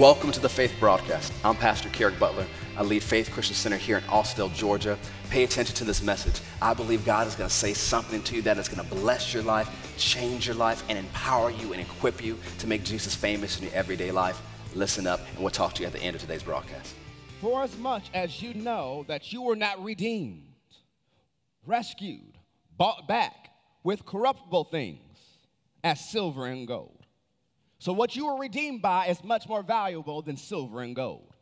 Welcome to the Faith Broadcast. I'm Pastor Kerrick Butler. I lead Faith Christian Center here in Austell, Georgia. Pay attention to this message. I believe God is going to say something to you that is going to bless your life, change your life, and empower you and equip you to make Jesus famous in your everyday life. Listen up, and we'll talk to you at the end of today's broadcast. For as much as you know that you were not redeemed, rescued, bought back with corruptible things as silver and gold. So, what you were redeemed by is much more valuable than silver and gold.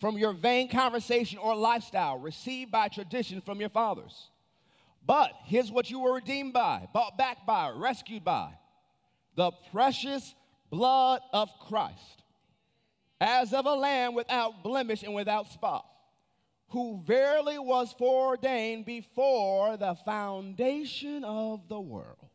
From your vain conversation or lifestyle received by tradition from your fathers. But here's what you were redeemed by, bought back by, rescued by the precious blood of Christ, as of a lamb without blemish and without spot, who verily was foreordained before the foundation of the world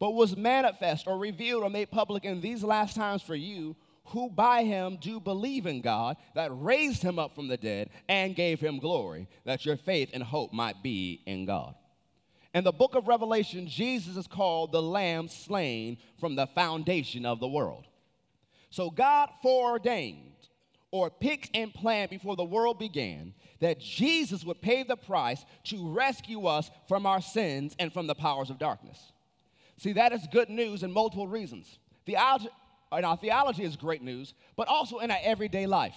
but was manifest or revealed or made public in these last times for you who by him do believe in God that raised him up from the dead and gave him glory, that your faith and hope might be in God. In the book of Revelation, Jesus is called the Lamb slain from the foundation of the world. So God foreordained or picked and planned before the world began that Jesus would pay the price to rescue us from our sins and from the powers of darkness. See, that is good news in multiple reasons. Theology, and our theology is great news, but also in our everyday life.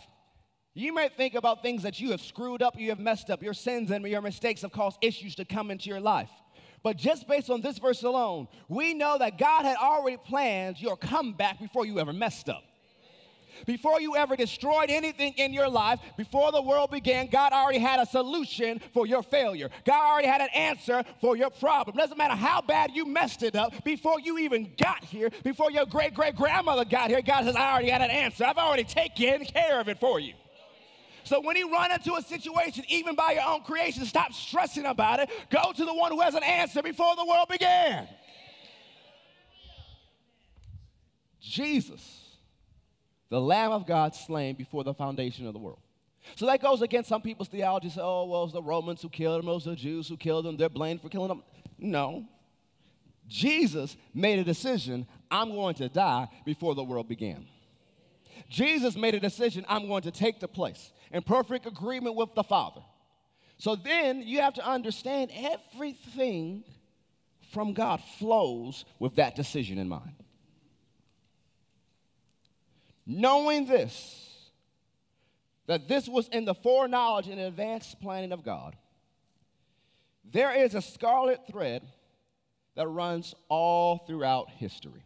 You may think about things that you have screwed up, you have messed up. Your sins and your mistakes have caused issues to come into your life. But just based on this verse alone, we know that God had already planned your comeback before you ever messed up. Before you ever destroyed anything in your life, before the world began, God already had a solution for your failure. God already had an answer for your problem. Doesn't matter how bad you messed it up, before you even got here, before your great great grandmother got here, God says, I already had an answer. I've already taken care of it for you. So when you run into a situation, even by your own creation, stop stressing about it. Go to the one who has an answer before the world began. Jesus the Lamb of God slain before the foundation of the world. So that goes against some people's theology. Say, oh, well, it's the Romans who killed him, it was the Jews who killed him, they're blamed for killing him. No. Jesus made a decision I'm going to die before the world began. Jesus made a decision I'm going to take the place in perfect agreement with the Father. So then you have to understand everything from God flows with that decision in mind. Knowing this, that this was in the foreknowledge and advanced planning of God, there is a scarlet thread that runs all throughout history.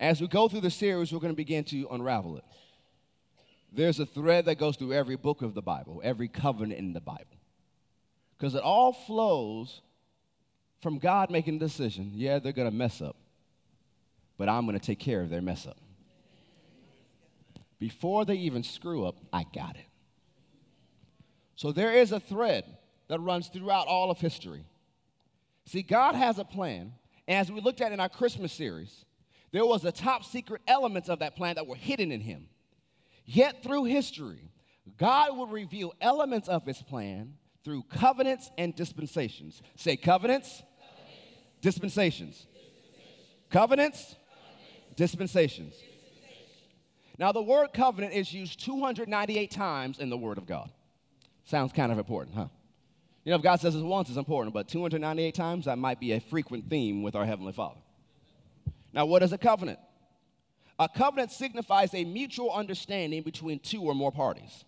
As we go through the series, we're going to begin to unravel it. There's a thread that goes through every book of the Bible, every covenant in the Bible. Because it all flows from God making a decision. Yeah, they're going to mess up, but I'm going to take care of their mess up. Before they even screw up, I got it. So there is a thread that runs throughout all of history. See, God has a plan. And as we looked at in our Christmas series, there was a top secret elements of that plan that were hidden in him. Yet through history, God would reveal elements of his plan through covenants and dispensations. Say covenants, covenants. Dispensations. dispensations. Covenants, covenants. dispensations. Now, the word covenant is used 298 times in the Word of God. Sounds kind of important, huh? You know, if God says it once, it's important, but 298 times, that might be a frequent theme with our Heavenly Father. Now, what is a covenant? A covenant signifies a mutual understanding between two or more parties,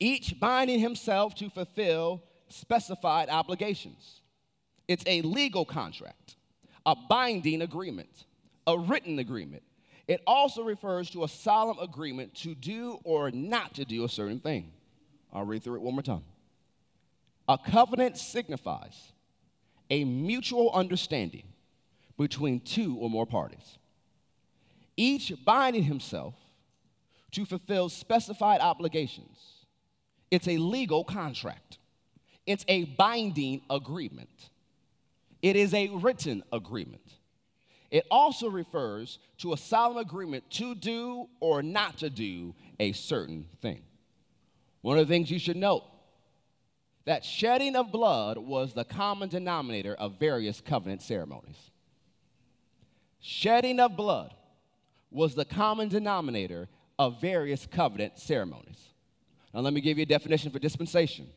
each binding himself to fulfill specified obligations. It's a legal contract, a binding agreement, a written agreement it also refers to a solemn agreement to do or not to do a certain thing. I'll read through it one more time. A covenant signifies a mutual understanding between two or more parties, each binding himself to fulfill specified obligations. It's a legal contract, it's a binding agreement, it is a written agreement. It also refers to a solemn agreement to do or not to do a certain thing. One of the things you should note that shedding of blood was the common denominator of various covenant ceremonies. Shedding of blood was the common denominator of various covenant ceremonies. Now, let me give you a definition for dispensation.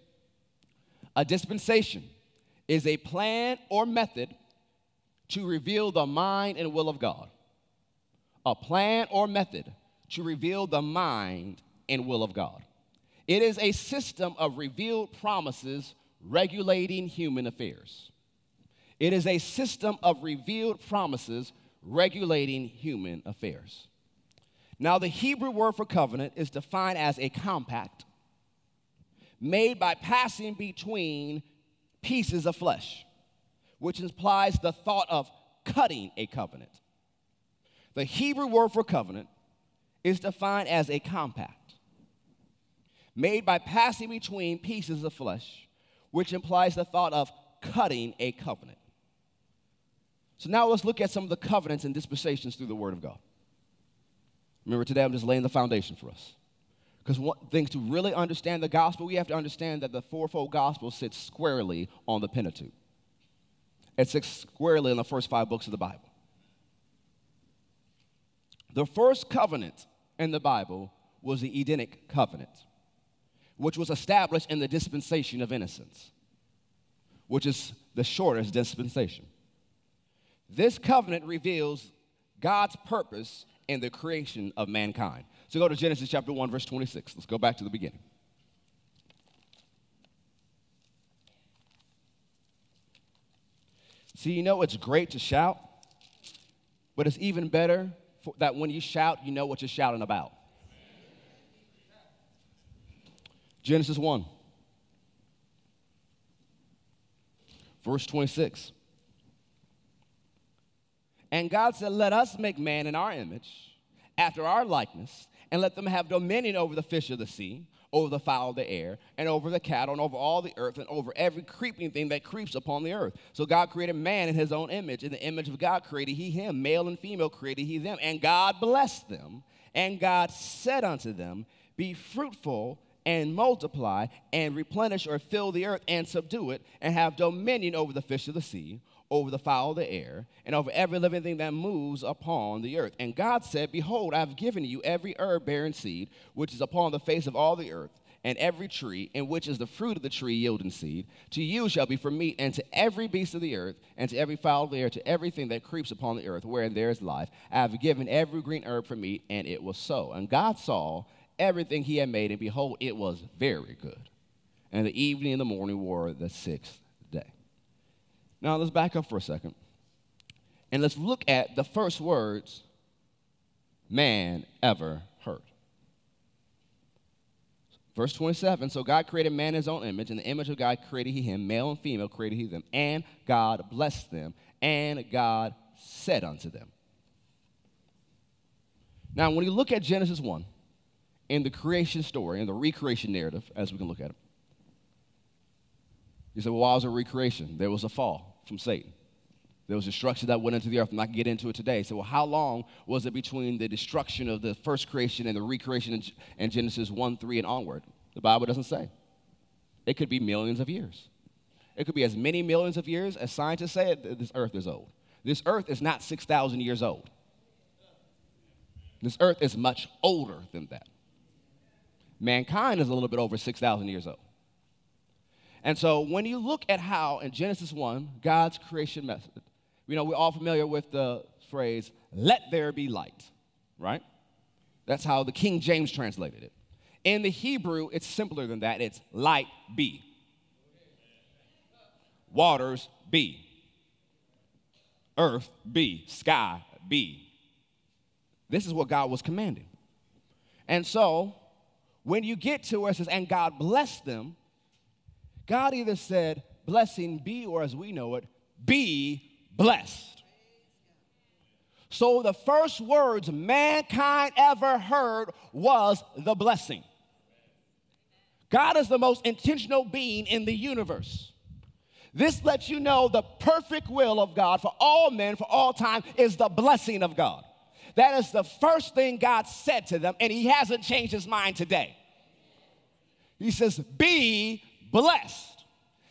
A dispensation is a plan or method to reveal the mind and will of God. A plan or method to reveal the mind and will of God. It is a system of revealed promises regulating human affairs. It is a system of revealed promises regulating human affairs. Now, the Hebrew word for covenant is defined as a compact made by passing between pieces of flesh, which implies the thought of cutting a covenant. The Hebrew word for covenant is defined as a compact made by passing between pieces of flesh, which implies the thought of cutting a covenant. So now let's look at some of the covenants and dispensations through the Word of God. Remember, today I'm just laying the foundation for us. Because one thing to really understand the gospel, we have to understand that the fourfold gospel sits squarely on the Pentateuch. It sits squarely in the first five books of the Bible. The first covenant in the Bible was the Edenic covenant, which was established in the dispensation of innocence, which is the shortest dispensation. This covenant reveals God's purpose in the creation of mankind. So go to Genesis chapter 1, verse 26. Let's go back to the beginning. See, you know it's great to shout, but it's even better for, that when you shout, you know what you're shouting about. Genesis 1, verse 26. And God said, Let us make man in our image, after our likeness, and let them have dominion over the fish of the sea, over the fowl of the air, and over the cattle, and over all the earth, and over every creeping thing that creeps upon the earth. So God created man in his own image. In the image of God created he him. Male and female created he them. And God blessed them. And God said unto them, Be fruitful and multiply, and replenish or fill the earth, and subdue it, and have dominion over the fish of the sea over the fowl of the air, and over every living thing that moves upon the earth. And God said, Behold, I have given you every herb bearing seed, which is upon the face of all the earth, and every tree, in which is the fruit of the tree yielding seed. To you shall be for meat, and to every beast of the earth, and to every fowl of the air, to everything that creeps upon the earth, wherein there is life. I have given every green herb for meat, and it was so. And God saw everything he had made, and behold, it was very good. And the evening and the morning were the sixth now let's back up for a second. And let's look at the first words man ever heard. Verse 27 So God created man in his own image, in the image of God created he him, male and female created he them, and God blessed them, and God said unto them. Now, when you look at Genesis 1, in the creation story, in the recreation narrative, as we can look at it, you say, well, why was there recreation? There was a fall from Satan. There was destruction that went into the earth. I'm not going to get into it today. So, well, how long was it between the destruction of the first creation and the recreation in Genesis 1, 3, and onward? The Bible doesn't say. It could be millions of years. It could be as many millions of years as scientists say this earth is old. This earth is not 6,000 years old. This earth is much older than that. Mankind is a little bit over 6,000 years old. And so when you look at how in Genesis 1, God's creation method, you know, we're all familiar with the phrase, let there be light, right? That's how the King James translated it. In the Hebrew, it's simpler than that. It's light be. Waters be. Earth be. Sky be. This is what God was commanding. And so, when you get to where it says, and God blessed them, God either said, blessing be, or as we know it, be blessed. So the first words mankind ever heard was the blessing. God is the most intentional being in the universe. This lets you know the perfect will of God for all men, for all time, is the blessing of God. That is the first thing God said to them, and He hasn't changed His mind today. He says, Be blessed.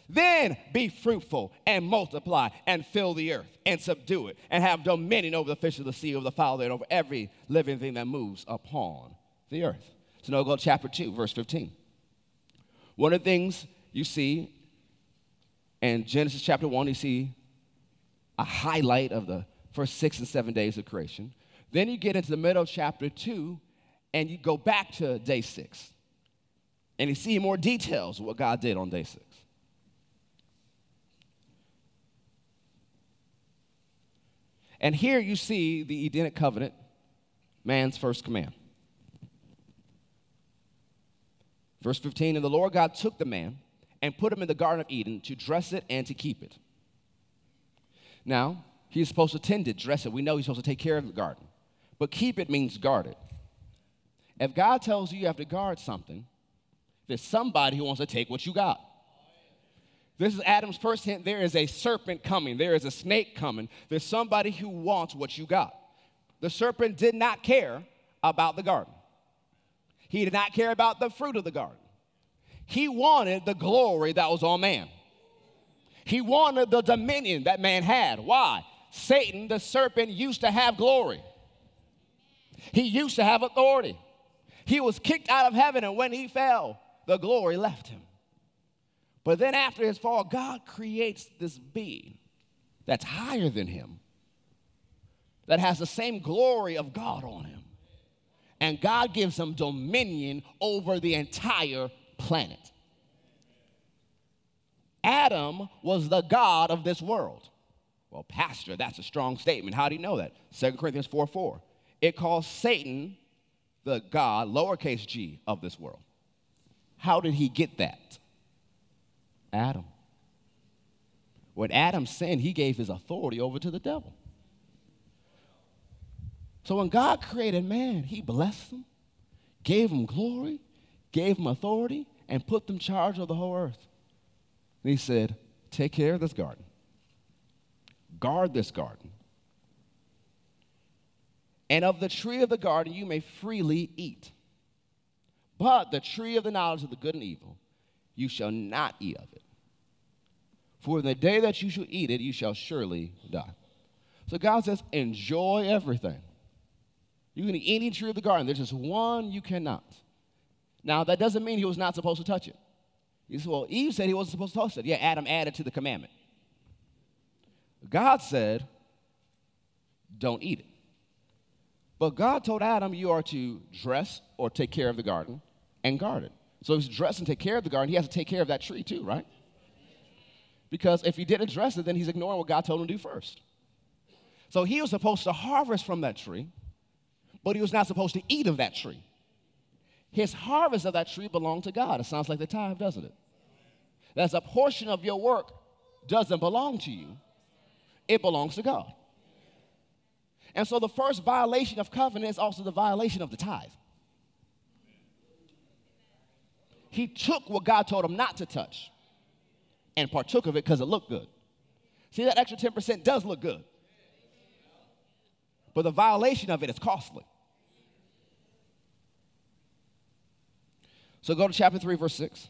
Then be fruitful and multiply and fill the earth and subdue it and have dominion over the fish of the sea, over the fowl, and over every living thing that moves upon the earth. So now go to chapter 2, verse 15. One of the things you see in Genesis chapter 1, you see a highlight of the first six and seven days of creation. Then you get into the middle of chapter 2 and you go back to day six. And you see more details of what God did on day six. And here you see the Edenic covenant, man's first command. Verse 15 And the Lord God took the man and put him in the Garden of Eden to dress it and to keep it. Now, he's supposed to tend it, dress it. We know he's supposed to take care of the garden. But keep it means guard it. If God tells you you have to guard something, there's somebody who wants to take what you got. This is Adam's first hint. There is a serpent coming, there is a snake coming. There's somebody who wants what you got. The serpent did not care about the garden, he did not care about the fruit of the garden. He wanted the glory that was on man. He wanted the dominion that man had. Why? Satan, the serpent, used to have glory. He used to have authority. He was kicked out of heaven, and when he fell, the glory left him. But then after his fall, God creates this being that's higher than him, that has the same glory of God on him. And God gives him dominion over the entire planet. Adam was the God of this world. Well, Pastor, that's a strong statement. How do you know that? 2 Corinthians 4 4. It calls Satan the God, lowercase g, of this world. How did he get that? Adam. When Adam sinned, he gave his authority over to the devil. So when God created man, he blessed him, gave him glory, gave him authority, and put them charge of the whole earth. And he said, Take care of this garden. Guard this garden. And of the tree of the garden you may freely eat. But the tree of the knowledge of the good and evil, you shall not eat of it. For in the day that you shall eat it, you shall surely die. So God says, enjoy everything. You can eat any tree of the garden. There's just one you cannot. Now, that doesn't mean he was not supposed to touch it. He said, well, Eve said he wasn't supposed to touch it. Yeah, Adam added to the commandment. God said, don't eat it. But God told Adam, you are to dress or take care of the garden and guard it. So if he's dressed and take care of the garden, he has to take care of that tree too, right? Because if he didn't dress it, then he's ignoring what God told him to do first. So he was supposed to harvest from that tree, but he was not supposed to eat of that tree. His harvest of that tree belonged to God. It sounds like the tithe, doesn't it? That's a portion of your work doesn't belong to you, it belongs to God. And so the first violation of covenant is also the violation of the tithe. He took what God told him not to touch and partook of it because it looked good. See, that extra 10% does look good. But the violation of it is costly. So go to chapter 3, verse 6.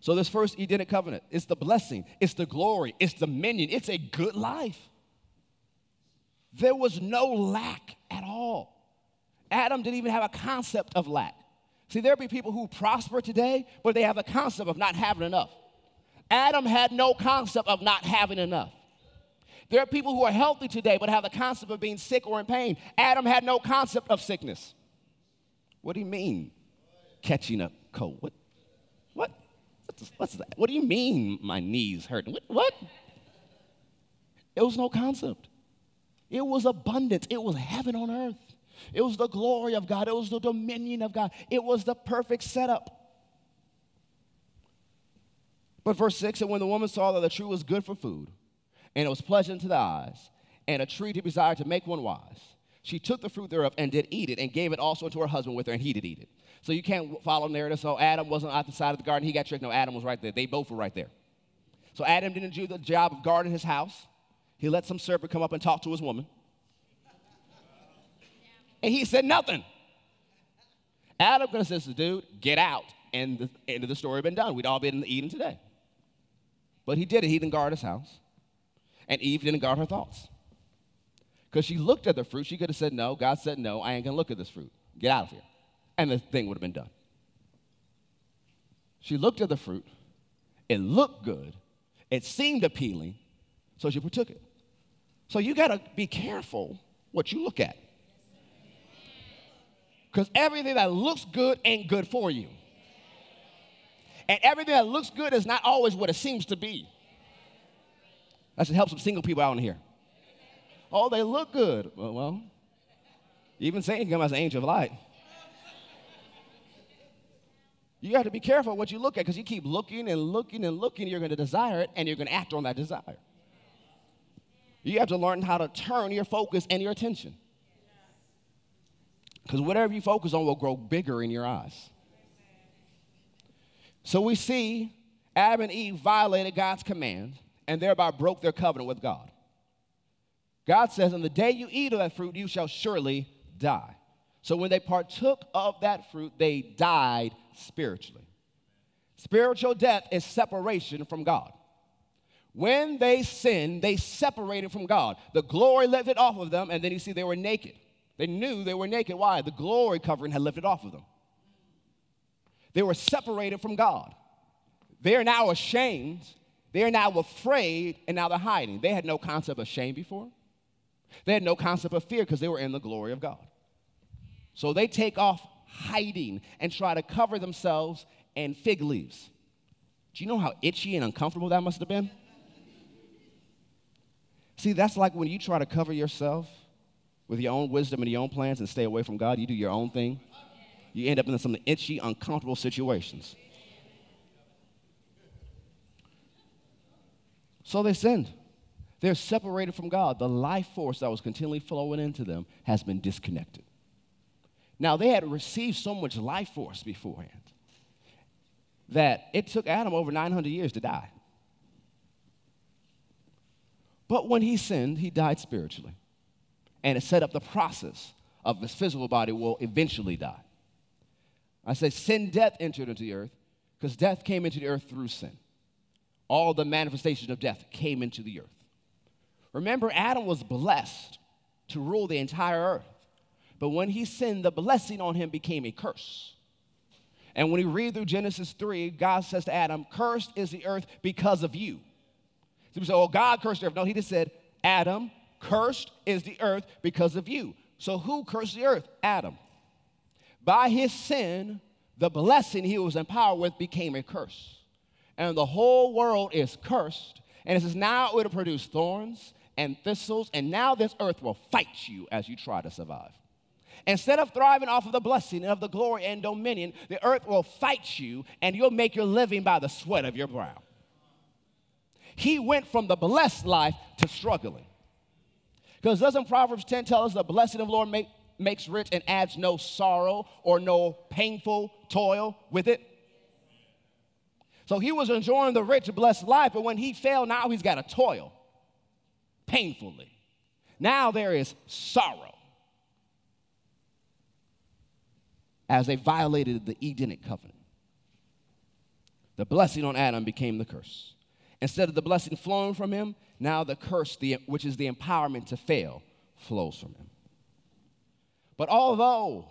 So, this first Edenic covenant, it's the blessing, it's the glory, it's dominion, it's a good life. There was no lack at all. Adam didn't even have a concept of lack. See, there be people who prosper today, but they have a concept of not having enough. Adam had no concept of not having enough. There are people who are healthy today, but have the concept of being sick or in pain. Adam had no concept of sickness. What do you mean, catching a cold? What? What? What's that? What do you mean, my knees hurting? What? what? It was no concept. It was abundance. It was heaven on earth. It was the glory of God. It was the dominion of God. It was the perfect setup. But verse 6 and when the woman saw that the tree was good for food, and it was pleasant to the eyes, and a tree to desire to make one wise, she took the fruit thereof and did eat it, and gave it also to her husband with her, and he did eat it. So you can't follow narrative. So Adam wasn't at the side of the garden, he got tricked. No, Adam was right there. They both were right there. So Adam didn't do the job of guarding his house. He let some serpent come up and talk to his woman. And he said nothing. Adam could have said, dude, get out. And the end of the story had been done. We'd all be in the Eden today. But he did it. He didn't guard his house. And Eve didn't guard her thoughts. Because she looked at the fruit. She could have said, No. God said, No, I ain't going to look at this fruit. Get out of here. And the thing would have been done. She looked at the fruit. It looked good. It seemed appealing. So she partook it. So you got to be careful what you look at. Because everything that looks good ain't good for you. And everything that looks good is not always what it seems to be. That should help some single people out in here. Oh, they look good. Well, well even Satan can come as an angel of light. You have to be careful what you look at because you keep looking and looking and looking, you're going to desire it and you're going to act on that desire. You have to learn how to turn your focus and your attention. Because whatever you focus on will grow bigger in your eyes. So we see Adam and Eve violated God's command and thereby broke their covenant with God. God says, On the day you eat of that fruit, you shall surely die. So when they partook of that fruit, they died spiritually. Spiritual death is separation from God. When they sinned, they separated from God. The glory lifted off of them, and then you see they were naked. They knew they were naked. Why? The glory covering had lifted off of them. They were separated from God. They are now ashamed. They are now afraid, and now they're hiding. They had no concept of shame before. They had no concept of fear because they were in the glory of God. So they take off hiding and try to cover themselves in fig leaves. Do you know how itchy and uncomfortable that must have been? See, that's like when you try to cover yourself with your own wisdom and your own plans and stay away from God, you do your own thing. You end up in some itchy, uncomfortable situations. So they sinned. They're separated from God. The life force that was continually flowing into them has been disconnected. Now, they had received so much life force beforehand that it took Adam over 900 years to die. But when he sinned, he died spiritually. And it set up the process of his physical body will eventually die. I say sin, death entered into the earth because death came into the earth through sin. All the manifestation of death came into the earth. Remember, Adam was blessed to rule the entire earth. But when he sinned, the blessing on him became a curse. And when you read through Genesis 3, God says to Adam, Cursed is the earth because of you. So we say, Oh, God cursed the earth. No, he just said, Adam, cursed is the earth because of you. So who cursed the earth? Adam. By his sin, the blessing he was empowered with became a curse. And the whole world is cursed. And it says, Now it will produce thorns and thistles, and now this earth will fight you as you try to survive. Instead of thriving off of the blessing of the glory and dominion, the earth will fight you and you'll make your living by the sweat of your brow. He went from the blessed life to struggling. Because doesn't Proverbs 10 tell us the blessing of the Lord make, makes rich and adds no sorrow or no painful toil with it? So he was enjoying the rich, blessed life, but when he fell, now he's got to toil painfully. Now there is sorrow. as they violated the Edenic covenant. The blessing on Adam became the curse. Instead of the blessing flowing from him, now the curse, the, which is the empowerment to fail, flows from him. But although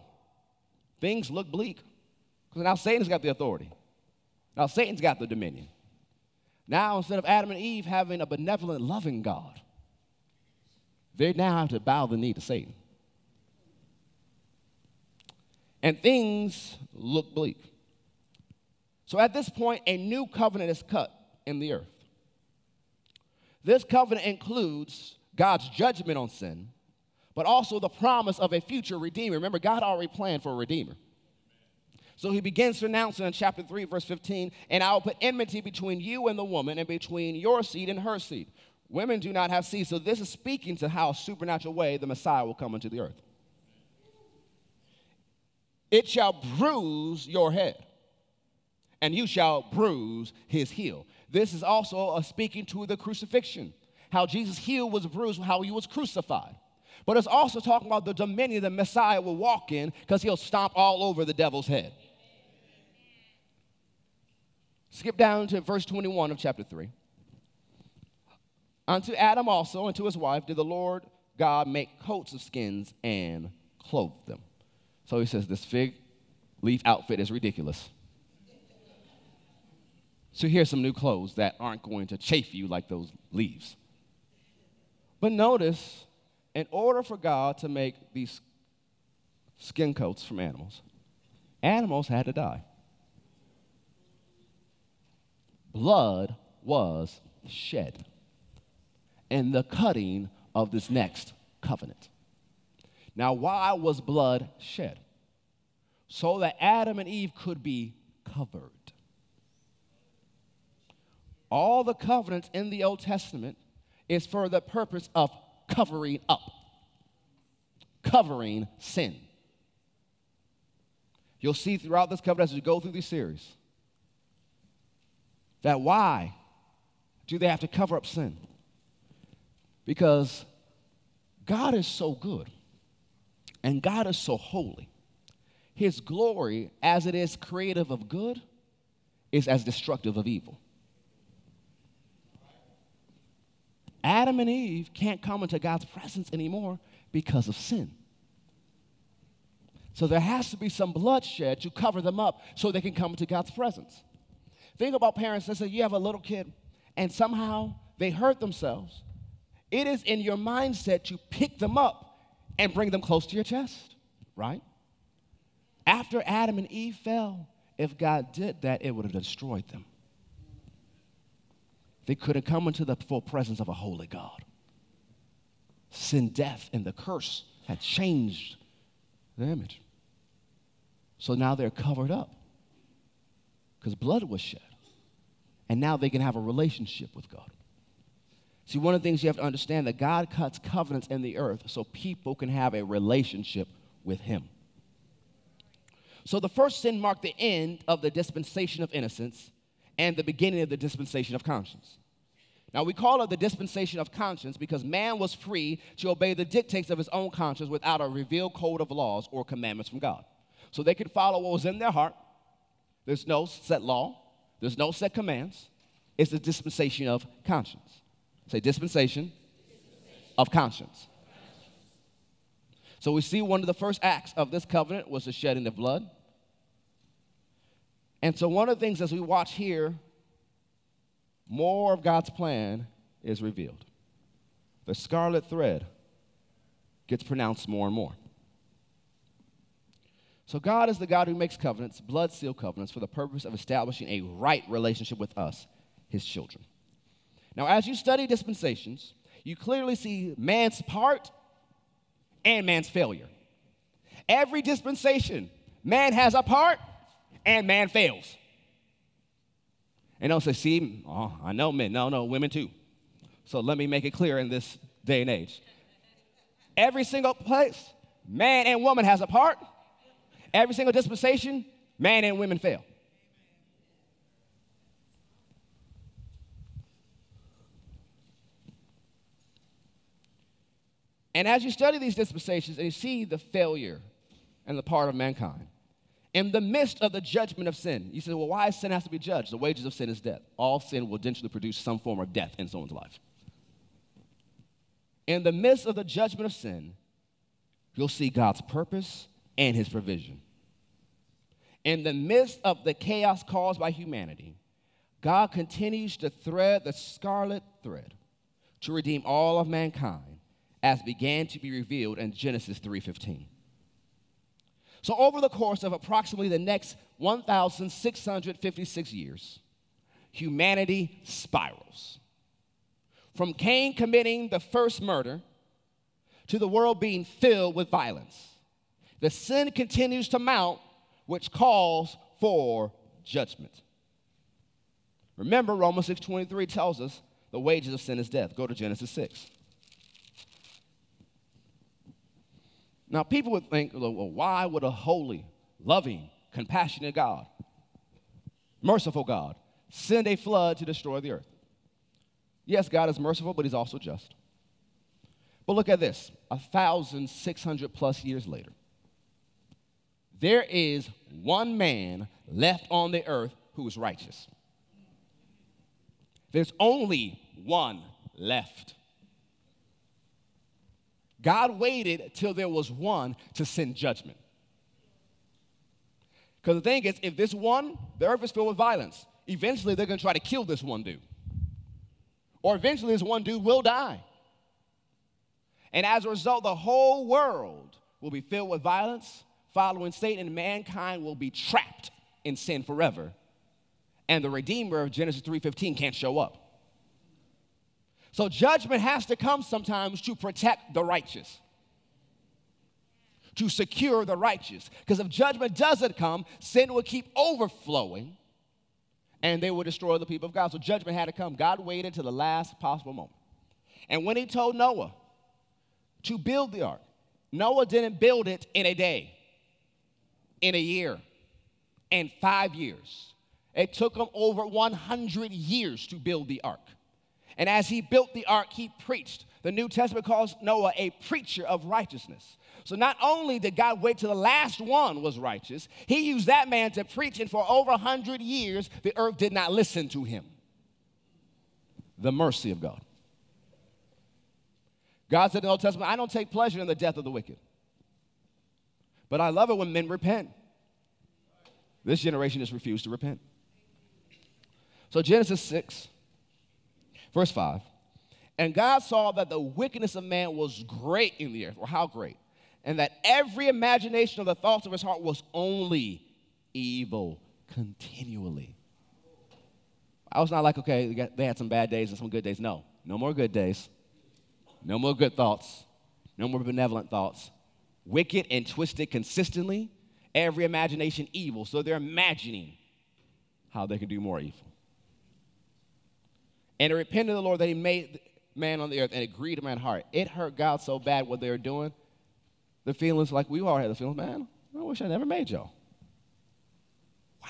things look bleak, because now Satan's got the authority, now Satan's got the dominion. Now, instead of Adam and Eve having a benevolent, loving God, they now have to bow the knee to Satan and things look bleak. So at this point, a new covenant is cut in the earth. This covenant includes God's judgment on sin, but also the promise of a future redeemer. Remember, God already planned for a redeemer. So he begins to announce in chapter 3, verse 15, and I will put enmity between you and the woman, and between your seed and her seed. Women do not have seed, so this is speaking to how supernatural way the Messiah will come into the earth. It shall bruise your head, and you shall bruise his heel. This is also speaking to the crucifixion, how Jesus' heel was bruised, how he was crucified. But it's also talking about the dominion the Messiah will walk in because he'll stomp all over the devil's head. Skip down to verse 21 of chapter 3. Unto Adam also and to his wife did the Lord God make coats of skins and clothe them. So he says, This fig leaf outfit is ridiculous. So here's some new clothes that aren't going to chafe you like those leaves. But notice, in order for God to make these skin coats from animals, animals had to die. Blood was shed in the cutting of this next covenant. Now, why was blood shed? So that Adam and Eve could be covered. All the covenants in the Old Testament is for the purpose of covering up, covering sin. You'll see throughout this covenant as we go through these series that why do they have to cover up sin? Because God is so good and God is so holy. His glory, as it is creative of good, is as destructive of evil. Adam and Eve can't come into God's presence anymore because of sin. So there has to be some bloodshed to cover them up so they can come into God's presence. Think about parents that say you have a little kid and somehow they hurt themselves. It is in your mindset to pick them up and bring them close to your chest, right? After Adam and Eve fell, if God did that, it would have destroyed them. They couldn't come into the full presence of a holy God. Sin, death, and the curse had changed the image. So now they're covered up because blood was shed. And now they can have a relationship with God. See, one of the things you have to understand that God cuts covenants in the earth so people can have a relationship with Him. So the first sin marked the end of the dispensation of innocence and the beginning of the dispensation of conscience. Now, we call it the dispensation of conscience because man was free to obey the dictates of his own conscience without a revealed code of laws or commandments from God. So they could follow what was in their heart. There's no set law, there's no set commands. It's the dispensation of conscience. Say dispensation, dispensation. of conscience. So we see one of the first acts of this covenant was the shedding of blood. And so, one of the things as we watch here, more of God's plan is revealed. The scarlet thread gets pronounced more and more. So, God is the God who makes covenants, blood seal covenants, for the purpose of establishing a right relationship with us, his children. Now, as you study dispensations, you clearly see man's part and man's failure. Every dispensation, man has a part and man fails. And don't say, see, oh, I know men. No, no, women too. So let me make it clear in this day and age. Every single place, man and woman has a part. Every single dispensation, man and women fail. And as you study these dispensations and you see the failure and the part of mankind, in the midst of the judgment of sin. You say, well, why sin has to be judged? The wages of sin is death. All sin will eventually produce some form of death in someone's life. In the midst of the judgment of sin, you'll see God's purpose and his provision. In the midst of the chaos caused by humanity, God continues to thread the scarlet thread to redeem all of mankind as began to be revealed in Genesis 3:15. So, over the course of approximately the next 1,656 years, humanity spirals. From Cain committing the first murder to the world being filled with violence, the sin continues to mount, which calls for judgment. Remember, Romans 6:23 tells us the wages of sin is death. Go to Genesis 6. Now, people would think, well, why would a holy, loving, compassionate God, merciful God, send a flood to destroy the earth? Yes, God is merciful, but He's also just. But look at this a thousand six hundred plus years later, there is one man left on the earth who is righteous. There's only one left. God waited till there was one to send judgment. Because the thing is, if this one, the earth is filled with violence, eventually they're going to try to kill this one dude. Or eventually this one dude will die. And as a result, the whole world will be filled with violence, following Satan, and mankind will be trapped in sin forever. And the Redeemer of Genesis 3:15 can't show up. So judgment has to come sometimes to protect the righteous. To secure the righteous. Because if judgment doesn't come, sin will keep overflowing and they will destroy the people of God. So judgment had to come. God waited to the last possible moment. And when he told Noah to build the ark, Noah didn't build it in a day, in a year, in five years. It took him over 100 years to build the ark. And as he built the ark, he preached. The New Testament calls Noah a preacher of righteousness. So not only did God wait till the last one was righteous, he used that man to preach, and for over 100 years, the earth did not listen to him. The mercy of God. God said in the Old Testament, I don't take pleasure in the death of the wicked. But I love it when men repent. This generation has refused to repent. So, Genesis 6, verse 5. And God saw that the wickedness of man was great in the earth, or how great, and that every imagination of the thoughts of his heart was only evil continually. I was not like, okay, they had some bad days and some good days. No, no more good days. No more good thoughts. No more benevolent thoughts. Wicked and twisted consistently. Every imagination evil. So they're imagining how they can do more evil. And it repented the Lord that he made man on the earth and it grieved man's heart. It hurt God so bad what they were doing. The feelings like we all had the feelings, man, I wish I never made y'all. Wow.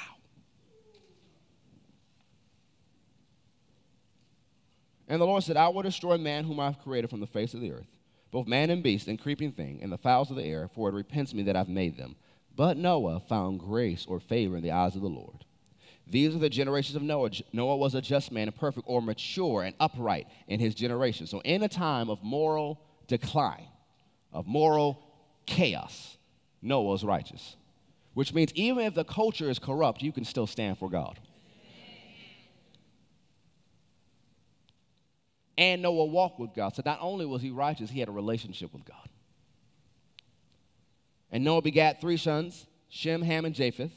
And the Lord said, I will destroy man whom I have created from the face of the earth, both man and beast and creeping thing, and the fowls of the air, for it repents me that I've made them. But Noah found grace or favor in the eyes of the Lord. These are the generations of Noah. Noah was a just man and perfect or mature and upright in his generation. So, in a time of moral decline, of moral chaos, Noah was righteous. Which means even if the culture is corrupt, you can still stand for God. and Noah walked with God. So not only was he righteous, he had a relationship with God. And Noah begat three sons Shem, Ham, and Japheth.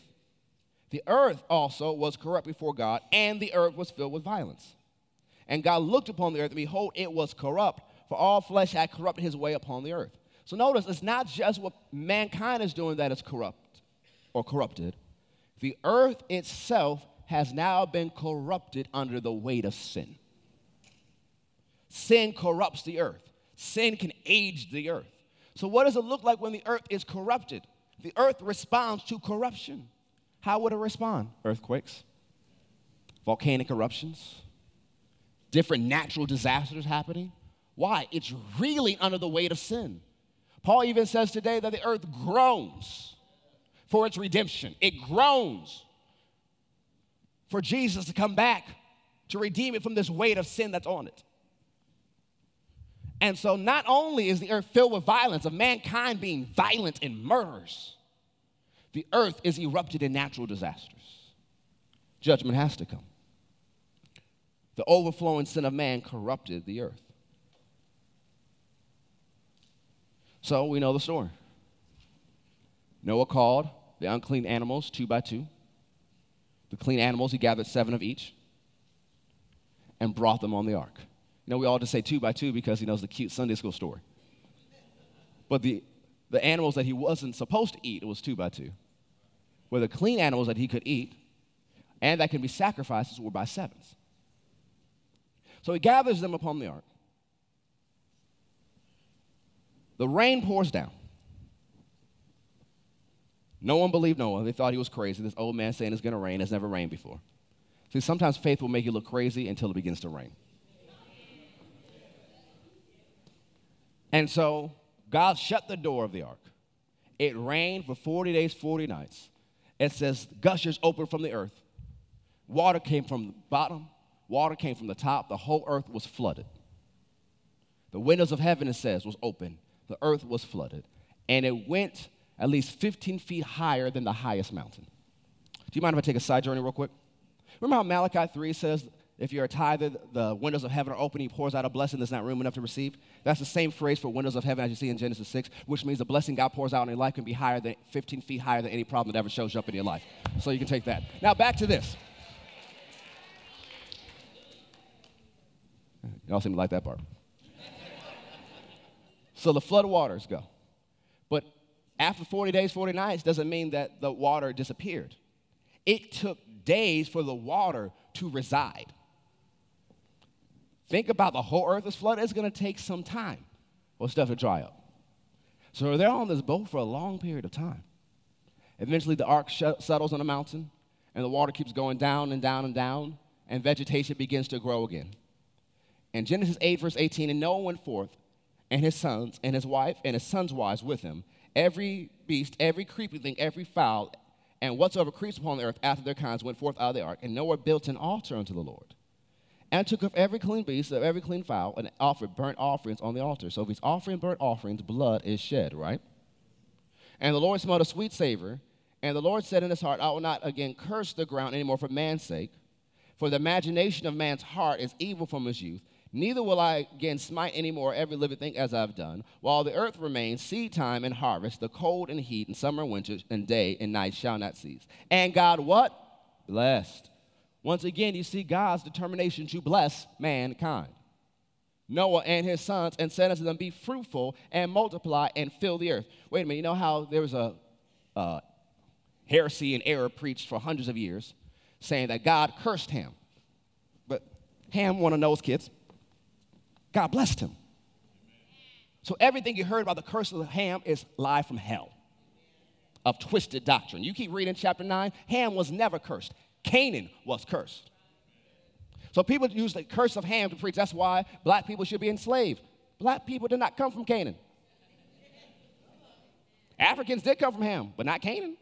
The earth also was corrupt before God, and the earth was filled with violence. And God looked upon the earth, and behold, it was corrupt, for all flesh had corrupted his way upon the earth. So notice, it's not just what mankind is doing that is corrupt or corrupted. The earth itself has now been corrupted under the weight of sin. Sin corrupts the earth. Sin can age the earth. So, what does it look like when the earth is corrupted? The earth responds to corruption. How would it respond? Earthquakes, volcanic eruptions, different natural disasters happening. Why? It's reeling under the weight of sin. Paul even says today that the earth groans for its redemption. It groans for Jesus to come back to redeem it from this weight of sin that's on it. And so, not only is the earth filled with violence, of mankind being violent and murderers, the earth is erupted in natural disasters. Judgment has to come. The overflowing sin of man corrupted the earth. So, we know the story. Noah called the unclean animals two by two. The clean animals, he gathered seven of each and brought them on the ark You know, we all just say two by two because he knows the cute Sunday school story. But the, the animals that he wasn't supposed to eat, it was two by two. Where the clean animals that he could eat and that can be sacrifices were by sevens. So he gathers them upon the ark. The rain pours down. No one believed Noah. They thought he was crazy. This old man saying it's going to rain. It's never rained before. See, sometimes faith will make you look crazy until it begins to rain. And so God shut the door of the ark. It rained for 40 days, 40 nights. It says gushers opened from the earth. Water came from the bottom, water came from the top. The whole earth was flooded. The windows of heaven, it says, was open. The earth was flooded. And it went at least 15 feet higher than the highest mountain. Do you mind if I take a side journey real quick? Remember how Malachi 3 says, if you're a tither, the windows of heaven are open, he pours out a blessing there's not room enough to receive? That's the same phrase for windows of heaven as you see in Genesis 6, which means the blessing God pours out in your life can be higher than 15 feet higher than any problem that ever shows up in your life. So you can take that. Now back to this. Y'all seem to like that part. so the flood waters go. But after 40 days, 40 nights doesn't mean that the water disappeared. It took days for the water to reside. Think about the whole earth is flooded, it's gonna take some time for stuff to dry up. So they're on this boat for a long period of time. Eventually, the ark sh- settles on a mountain, and the water keeps going down and down and down, and vegetation begins to grow again. In Genesis 8, verse 18, and Noah went forth, and his sons, and his wife, and his sons' wives with him, every beast, every creeping thing, every fowl, and whatsoever creeps upon the earth after their kinds went forth out of the ark. And Noah built an altar unto the Lord, and took of every clean beast, of every clean fowl, and offered burnt offerings on the altar. So if he's offering burnt offerings, blood is shed, right? And the Lord smelled a sweet savor. And the Lord said in his heart, I will not again curse the ground anymore for man's sake, for the imagination of man's heart is evil from his youth. Neither will I again smite any more every living thing as I've done. While the earth remains, seed time and harvest, the cold and heat, and summer and winter, and day and night shall not cease. And God what? Blessed. Once again, you see God's determination to bless mankind. Noah and his sons, and said unto them, Be fruitful and multiply and fill the earth. Wait a minute, you know how there was a uh, heresy and error preached for hundreds of years saying that God cursed Ham. But Ham, one of those kids, God blessed him. So everything you heard about the curse of Ham is lie from hell of twisted doctrine. You keep reading chapter 9, Ham was never cursed. Canaan was cursed. So people use the curse of Ham to preach. That's why black people should be enslaved. Black people did not come from Canaan. Africans did come from Ham, but not Canaan.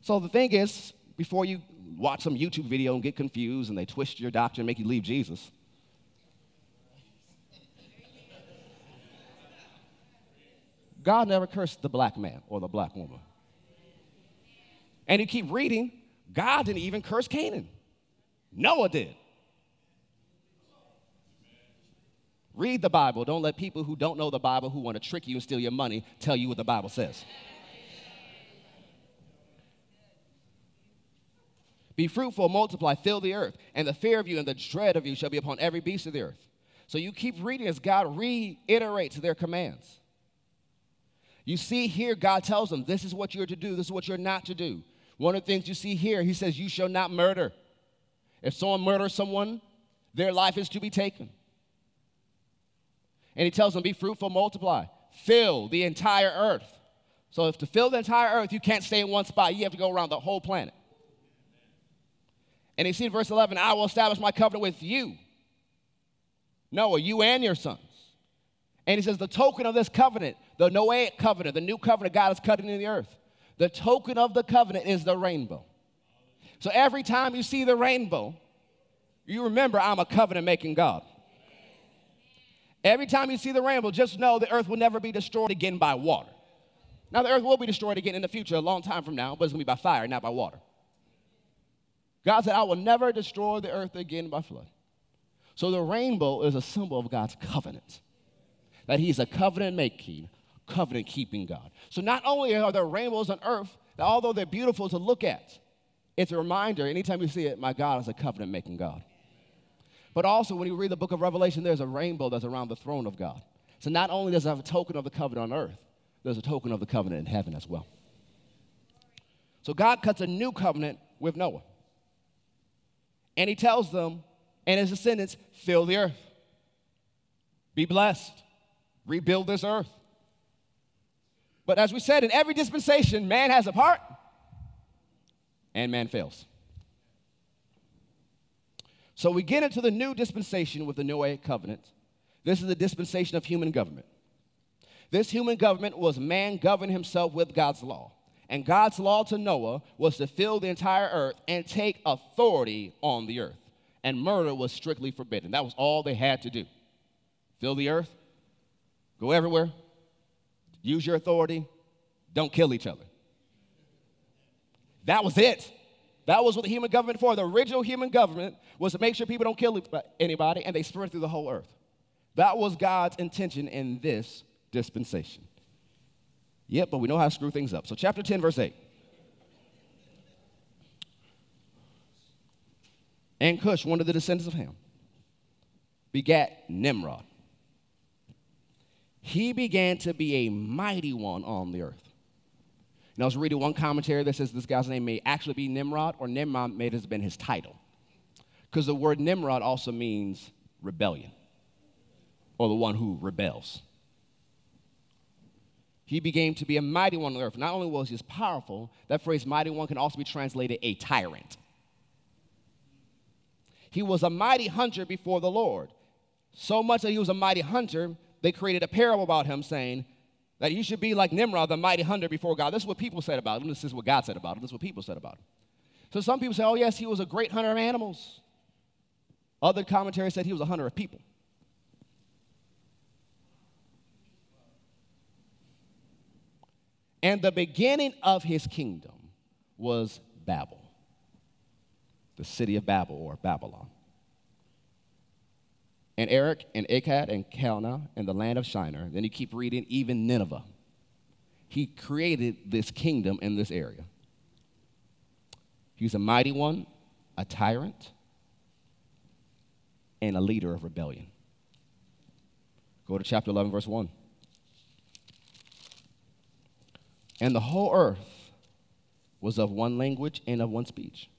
So the thing is, before you watch some YouTube video and get confused and they twist your doctrine and make you leave Jesus, God never cursed the black man or the black woman. And you keep reading, God didn't even curse Canaan. Noah did. Read the Bible. Don't let people who don't know the Bible, who want to trick you and steal your money, tell you what the Bible says. Be fruitful, multiply, fill the earth, and the fear of you and the dread of you shall be upon every beast of the earth. So you keep reading as God reiterates their commands. You see here, God tells them, this is what you're to do, this is what you're not to do. One of the things you see here, he says, You shall not murder. If someone murders someone, their life is to be taken. And he tells them, Be fruitful, multiply, fill the entire earth. So, if to fill the entire earth, you can't stay in one spot, you have to go around the whole planet. And he see in verse 11, I will establish my covenant with you, Noah, you and your sons. And he says, the token of this covenant, the Noahic covenant, the new covenant God is cutting in the earth, the token of the covenant is the rainbow. So every time you see the rainbow, you remember I'm a covenant making God. Every time you see the rainbow, just know the earth will never be destroyed again by water. Now, the earth will be destroyed again in the future, a long time from now, but it's gonna be by fire, not by water. God said, I will never destroy the earth again by flood. So the rainbow is a symbol of God's covenant that he's a covenant making, covenant keeping God. So not only are there rainbows on earth, although they're beautiful to look at, it's a reminder anytime you see it, my God is a covenant making God. But also, when you read the book of Revelation, there's a rainbow that's around the throne of God. So not only does it have a token of the covenant on earth, there's a token of the covenant in heaven as well. So God cuts a new covenant with Noah. And he tells them and his descendants, fill the earth, be blessed, rebuild this earth. But as we said, in every dispensation, man has a part and man fails. So we get into the new dispensation with the Noahic covenant. This is the dispensation of human government. This human government was man govern himself with God's law. And God's law to Noah was to fill the entire earth and take authority on the earth. And murder was strictly forbidden. That was all they had to do. fill the earth, go everywhere, use your authority, don't kill each other. That was it. That was what the human government for. The original human government was to make sure people don't kill anybody and they spread through the whole earth. That was God's intention in this dispensation. Yep, but we know how to screw things up. So, chapter 10, verse 8. And Cush, one of the descendants of Ham, begat Nimrod. He began to be a mighty one on the earth. And I was reading one commentary that says this guy's name may actually be Nimrod, or Nimrod may have been his title. Because the word Nimrod also means rebellion, or the one who rebels. He began to be a mighty one on the earth. Not only was he powerful, that phrase mighty one can also be translated a tyrant. He was a mighty hunter before the Lord. So much that he was a mighty hunter, they created a parable about him saying, that you should be like Nimrod, the mighty hunter before God. This is what people said about him. This is what God said about him. This is what people said about him. So some people say, oh, yes, he was a great hunter of animals. Other commentaries said he was a hunter of people. And the beginning of his kingdom was Babel, the city of Babel or Babylon and Erech and Akkad and Calneh and the land of Shinar. Then you keep reading, even Nineveh. He created this kingdom in this area. He's a mighty one, a tyrant, and a leader of rebellion. Go to chapter 11, verse 1. And the whole earth was of one language and of one speech.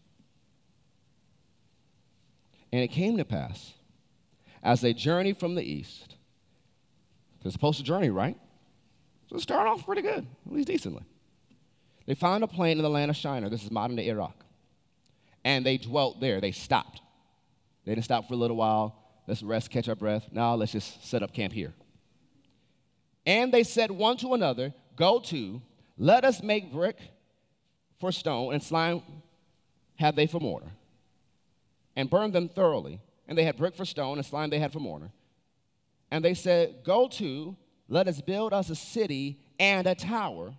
And it came to pass as they journey from the east. They're supposed to journey, right? So they start off pretty good, at least decently. They found a plain in the land of Shinar. This is modern day Iraq. And they dwelt there. They stopped. They didn't stop for a little while. Let's rest, catch our breath. Now let's just set up camp here. And they said one to another, Go to, let us make brick for stone, and slime have they for mortar, and burn them thoroughly and they had brick for stone, and slime they had for mortar. And they said, Go to, let us build us a city and a tower,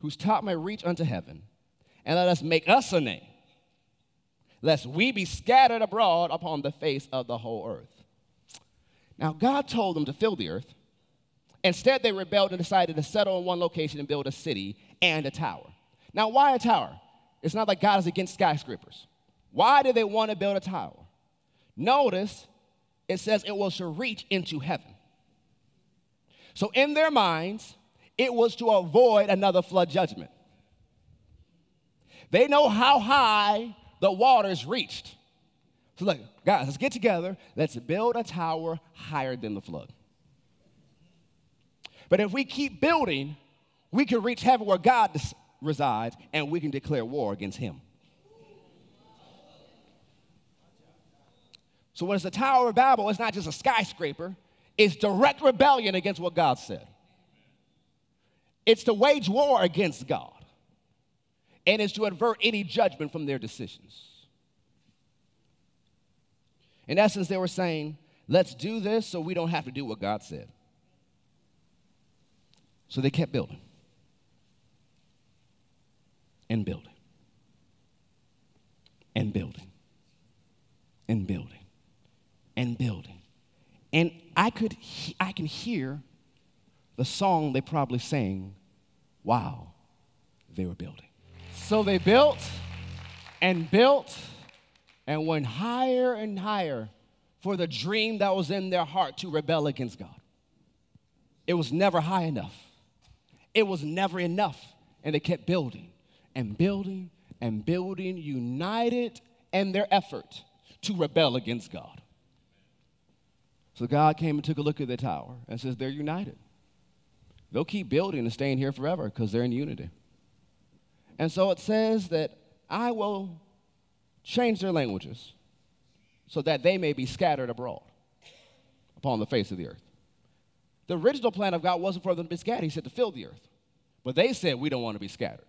whose top may reach unto heaven, and let us make us a name, lest we be scattered abroad upon the face of the whole earth. Now, God told them to fill the earth. Instead, they rebelled and decided to settle in one location and build a city and a tower. Now, why a tower? It's not like God is against skyscrapers. Why did they want to build a tower? Notice it says it was to reach into heaven. So, in their minds, it was to avoid another flood judgment. They know how high the waters reached. So, look, guys, let's get together. Let's build a tower higher than the flood. But if we keep building, we can reach heaven where God resides and we can declare war against him. So when it's the Tower of Babel, it's not just a skyscraper, it's direct rebellion against what God said. It's to wage war against God, and it's to avert any judgment from their decisions. In essence, they were saying, let's do this so we don't have to do what God said. So they kept building and building and building and building and building. And I could I can hear the song they probably sang while they were building. So they built and built and went higher and higher for the dream that was in their heart to rebel against God. It was never high enough. It was never enough. And they kept building and building and building, united in their effort to rebel against God. So God came and took a look at the tower and says, They're united. They'll keep building and staying here forever because they're in unity. And so it says that I will change their languages so that they may be scattered abroad upon the face of the earth. The original plan of God wasn't for them to be scattered, He said to fill the earth. But they said, We don't want to be scattered.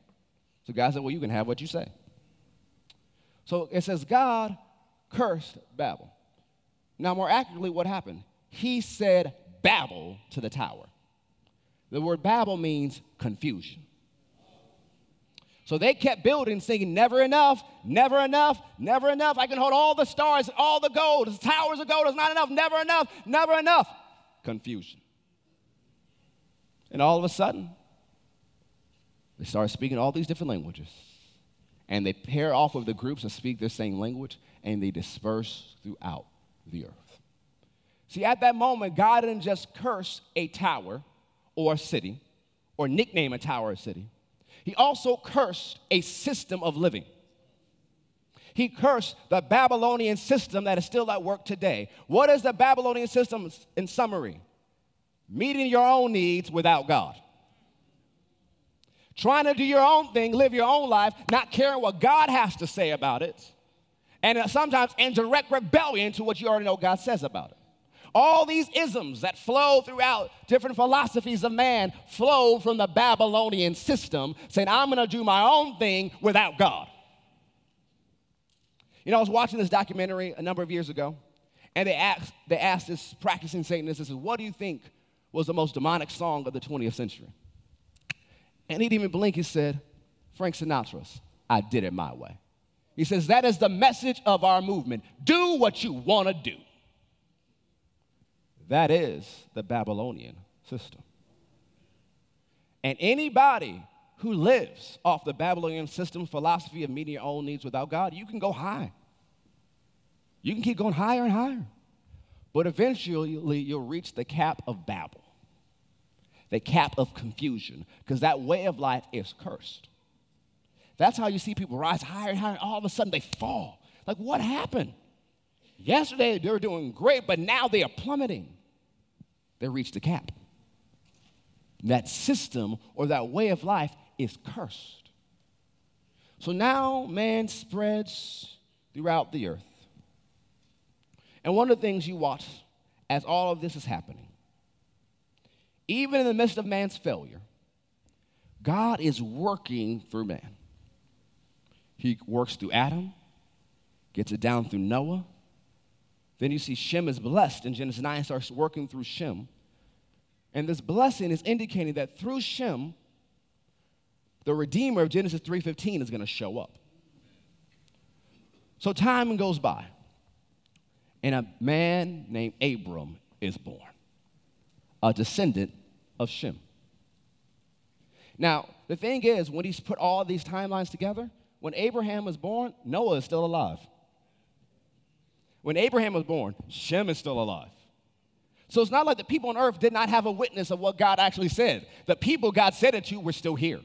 So God said, Well, you can have what you say. So it says, God cursed Babel. Now, more accurately, what happened? he said Babel to the tower. The word Babel means confusion. So they kept building, singing, Never enough, never enough, never enough. I can hold all the stars, all the gold, the towers of gold is not enough, never enough, never enough. Confusion. And all of a sudden, they started speaking all these different languages. And they pair off with the groups that speak the same language, and they disperse throughout the earth. See, at that moment, God didn't just curse a tower or a city or nickname a tower or a city, He also cursed a system of living. He cursed the Babylonian system that is still at work today. What is the Babylonian system in summary? Meeting your own needs without God. Trying to do your own thing, live your own life, not caring what God has to say about it, and sometimes in direct rebellion to what you already know God says about it. All these isms that flow throughout different philosophies of man flow from the Babylonian system, saying, I'm going to do my own thing without God. You know, I was watching this documentary a number of years ago, and they asked, they asked this practicing Satanist, this is, what do you think was the most demonic song of the 20th century? And he didn't even blink, he said, Frank Sinatra's, I did it my way. He says, that is the message of our movement. Do what you want to do. That is the Babylonian system. And anybody who lives off the Babylonian system philosophy of meeting your own needs without God, you can go high. You can keep going higher and higher. But eventually, you'll reach the cap of Babel, the cap of confusion, because that way of life is cursed. That's how you see people rise higher and higher, and all of a sudden they fall. Like, what happened? Yesterday they were doing great, but now they are plummeting they reached the cap. That system or that way of life is cursed. So now man spreads throughout the earth. And one of the things you watch as all of this is happening, even in the midst of man's failure, God is working through man. He works through Adam, gets it down through Noah, then you see Shem is blessed in Genesis 9, starts working through Shem. And this blessing is indicating that through Shem, the Redeemer of Genesis 3:15 is going to show up. So time goes by, and a man named Abram is born, a descendant of Shem. Now, the thing is, when he's put all these timelines together, when Abraham was born, Noah is still alive. When Abraham was born, Shem is still alive. So it's not like the people on earth did not have a witness of what God actually said. The people God said it to were still here.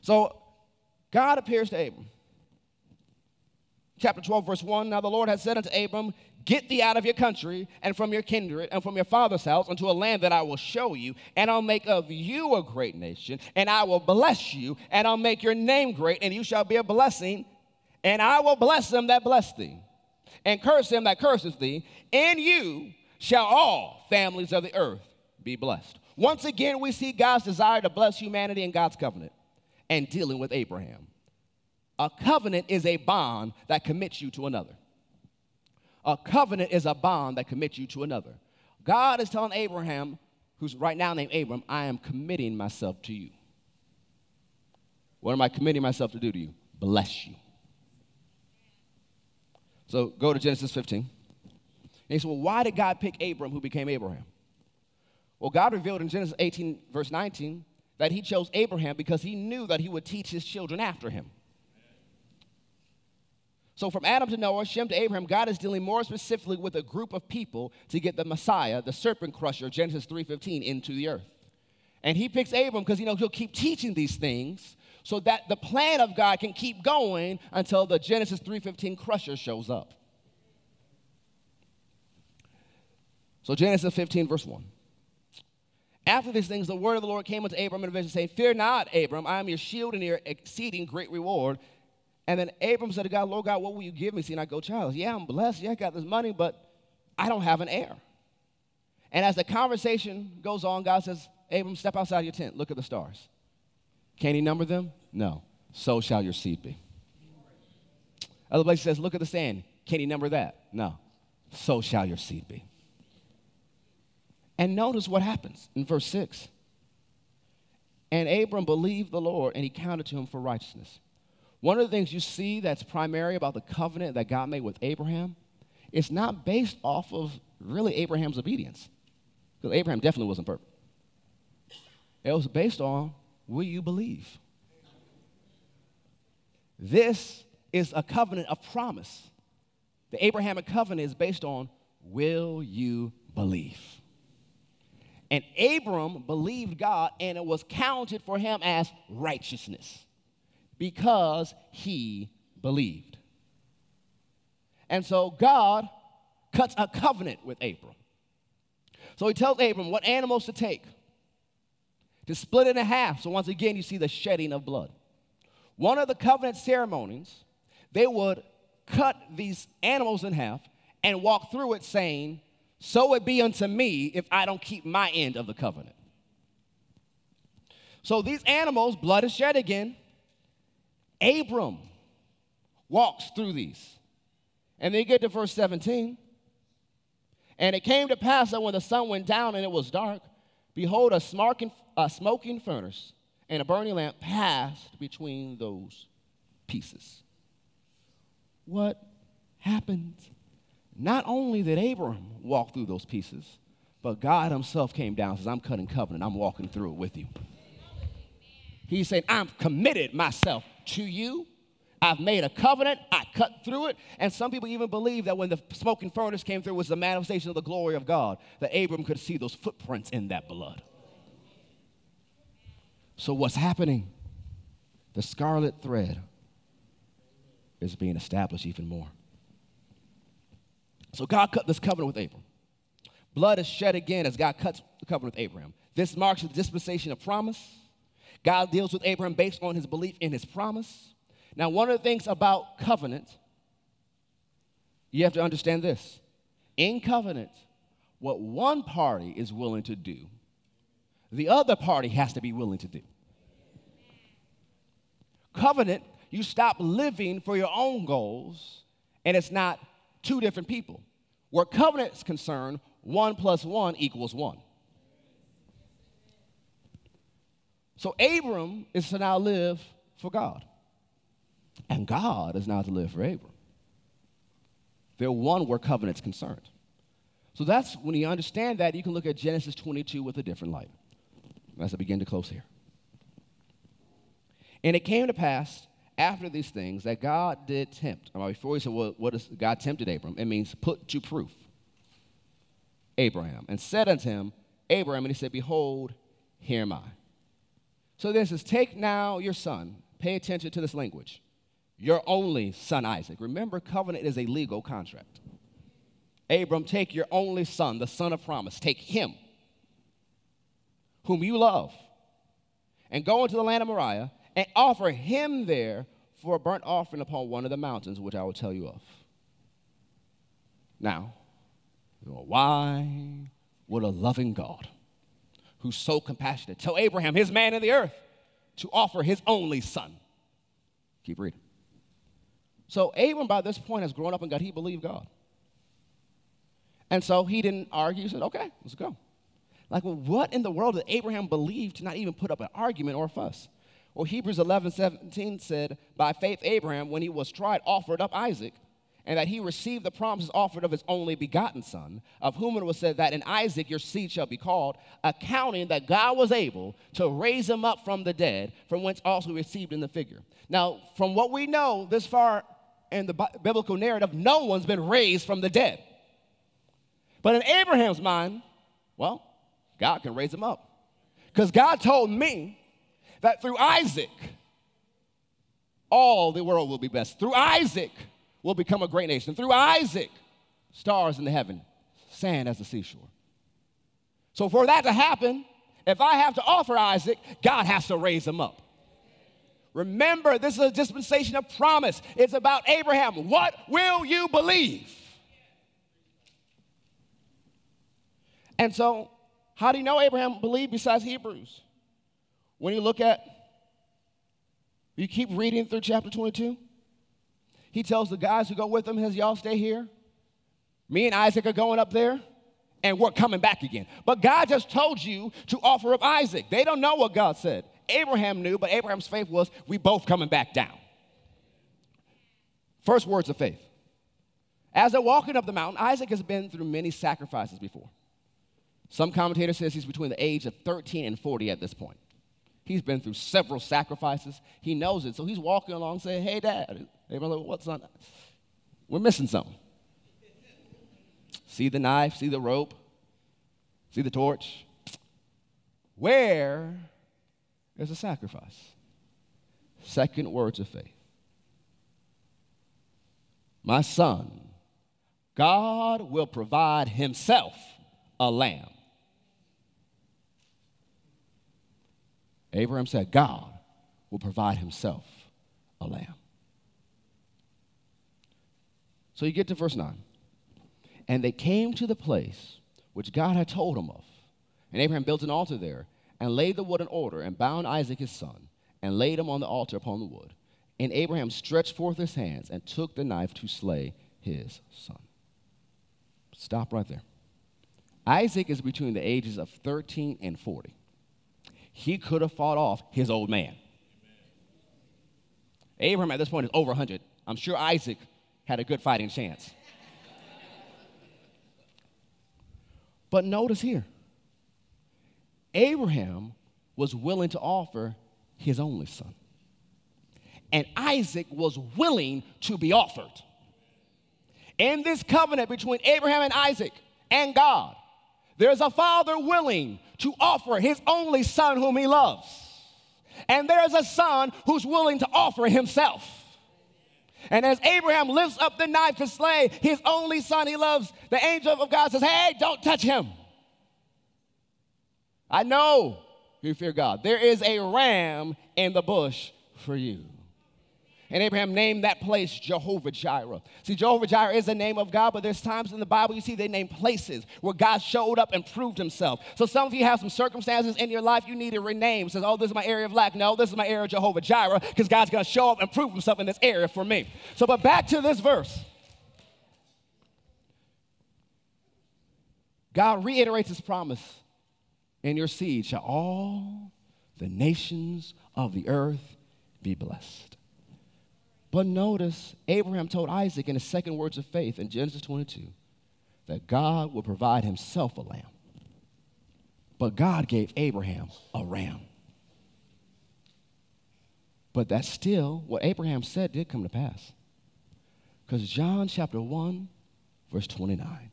So God appears to Abram. Chapter 12, verse 1 Now the Lord had said unto Abram, Get thee out of your country and from your kindred and from your father's house unto a land that I will show you, and I'll make of you a great nation, and I will bless you, and I'll make your name great, and you shall be a blessing and I will bless them that bless thee, and curse him that curses thee. In you shall all families of the earth be blessed. Once again, we see God's desire to bless humanity in God's covenant and dealing with Abraham. A covenant is a bond that commits you to another. A covenant is a bond that commits you to another. God is telling Abraham, who's right now named Abram, I am committing myself to you. What am I committing myself to do to you? Bless you. So go to Genesis 15. And he said, Well, why did God pick Abram, who became Abraham? Well, God revealed in Genesis 18, verse 19, that he chose Abraham because he knew that he would teach his children after him. So from Adam to Noah, Shem to Abraham, God is dealing more specifically with a group of people to get the Messiah, the serpent crusher, Genesis 3:15, into the earth. And he picks Abram because you know he'll keep teaching these things so that the plan of God can keep going until the Genesis 3:15 crusher shows up. So Genesis 15 verse 1. After these things, the word of the Lord came unto Abram in a vision, saying, Fear not, Abram, I am your shield and your exceeding great reward. And then Abram said to God, Lord God, what will you give me? See, and I go, child, yeah, I'm blessed. Yeah, I got this money, but I don't have an heir. And as the conversation goes on, God says, Abram, step outside your tent. Look at the stars. Can he number them? No. So shall your seed be. Other place says, look at the sand. Can he number that? No. so shall your seed be. And notice what happens in verse 6. And Abram believed the Lord, and he counted to him for righteousness. One of the things you see that's primary about the covenant that God made with Abraham, it's not based off of really Abraham's obedience. Because Abraham definitely wasn't perfect. It was based on will you believe? This is a covenant of promise. The Abrahamic covenant is based on will you believe? And Abram believed God, and it was counted for him as righteousness because he believed. And so God cuts a covenant with Abram. So he tells Abram what animals to take, to split it in half. So once again, you see the shedding of blood. One of the covenant ceremonies, they would cut these animals in half and walk through it saying, So it be unto me if I don't keep my end of the covenant. So these animals, blood is shed again. Abram walks through these. And then you get to verse 17. And it came to pass that when the sun went down and it was dark, behold, a smoking, a smoking furnace and a burning lamp passed between those pieces. What happened? Not only did Abram walk through those pieces, but God Himself came down and says, I'm cutting covenant, I'm walking through it with you. He said, I'm committed myself to you I've made a covenant, I cut through it. And some people even believe that when the smoking furnace came through was the manifestation of the glory of God, that Abram could see those footprints in that blood. So, what's happening? The scarlet thread is being established even more. So, God cut this covenant with Abram. Blood is shed again as God cuts the covenant with Abraham. This marks the dispensation of promise. God deals with Abraham based on his belief in his promise. Now, one of the things about covenant, you have to understand this. In covenant, what one party is willing to do, the other party has to be willing to do. Covenant, you stop living for your own goals, and it's not two different people. Where covenant is concerned, one plus one equals one. So Abram is to now live for God. And God is now to live for Abram. They're one where covenant's concerned. So that's when you understand that, you can look at Genesis 22 with a different light. As I begin to close here. And it came to pass after these things that God did tempt. I mean, before he said, well, what does God tempted Abram? It means put to proof Abraham and said unto him, Abraham, and he said, Behold, here am I. So this is take now your son. Pay attention to this language your only son Isaac. Remember, covenant is a legal contract. Abram, take your only son, the son of promise, take him, whom you love, and go into the land of Moriah and offer him there for a burnt offering upon one of the mountains, which I will tell you of. Now, why would a loving God, who's so compassionate, tell Abraham, his man of the earth, to offer his only son? Keep reading. So Abram, by this point, has grown up in God. He believed God. And so he didn't argue. He said, okay, let's go. Like, well, what in the world did Abraham believe to not even put up an argument or a fuss? Well, Hebrews 11, 17 said, By faith, Abraham, when he was tried, offered up Isaac, and that he received the promises offered of his only begotten son, of whom it was said that in Isaac your seed shall be called, accounting that God was able to raise him up from the dead, from whence also received in the figure. Now, from what we know this far in the biblical narrative, no one's been raised from the dead. But in Abraham's mind, well, God can raise him up. Because God told me that through Isaac, all the world will be blessed. Through Isaac, we'll become a great nation. Through Isaac, stars in the heaven, sand as the seashore. So, for that to happen, if I have to offer Isaac, God has to raise him up. Remember, this is a dispensation of promise. It's about Abraham. What will you believe? And so, how do you know Abraham believed besides Hebrews? When you look at, you keep reading through chapter 22, he tells the guys who go with him, says, Y'all stay here. Me and Isaac are going up there and we're coming back again. But God just told you to offer up Isaac. They don't know what God said. Abraham knew, but Abraham's faith was we both coming back down. First words of faith. As they're walking up the mountain, Isaac has been through many sacrifices before. Some commentator says he's between the age of 13 and 40 at this point. He's been through several sacrifices. He knows it. So he's walking along saying, Hey, Dad. Abraham's like, What's on? We're missing something. See the knife, see the rope, see the torch. Where is the sacrifice? Second words of faith. My son, God will provide himself a lamb. Abraham said, God will provide himself a lamb. So you get to verse 9. And they came to the place which God had told him of. And Abraham built an altar there and laid the wood in order and bound Isaac his son and laid him on the altar upon the wood. And Abraham stretched forth his hands and took the knife to slay his son. Stop right there. Isaac is between the ages of 13 and 40. He could have fought off his old man. Abraham at this point is over 100. I'm sure Isaac had a good fighting chance. but notice here Abraham was willing to offer his only son, and Isaac was willing to be offered. In this covenant between Abraham and Isaac and God, there's a father willing to offer his only son whom he loves. And there's a son who's willing to offer himself. And as Abraham lifts up the knife to slay his only son he loves, the angel of God says, Hey, don't touch him. I know you fear God. There is a ram in the bush for you. And Abraham named that place Jehovah Jireh. See, Jehovah Jireh is the name of God, but there's times in the Bible you see they name places where God showed up and proved himself. So some of you have some circumstances in your life you need to rename. Says, oh, this is my area of lack. No, this is my area of Jehovah Jireh, because God's gonna show up and prove himself in this area for me. So, but back to this verse. God reiterates his promise in your seed shall all the nations of the earth be blessed. But notice, Abraham told Isaac in his second words of faith in Genesis 22 that God would provide himself a lamb. But God gave Abraham a ram. But that's still what Abraham said did come to pass. Because John chapter 1, verse 29.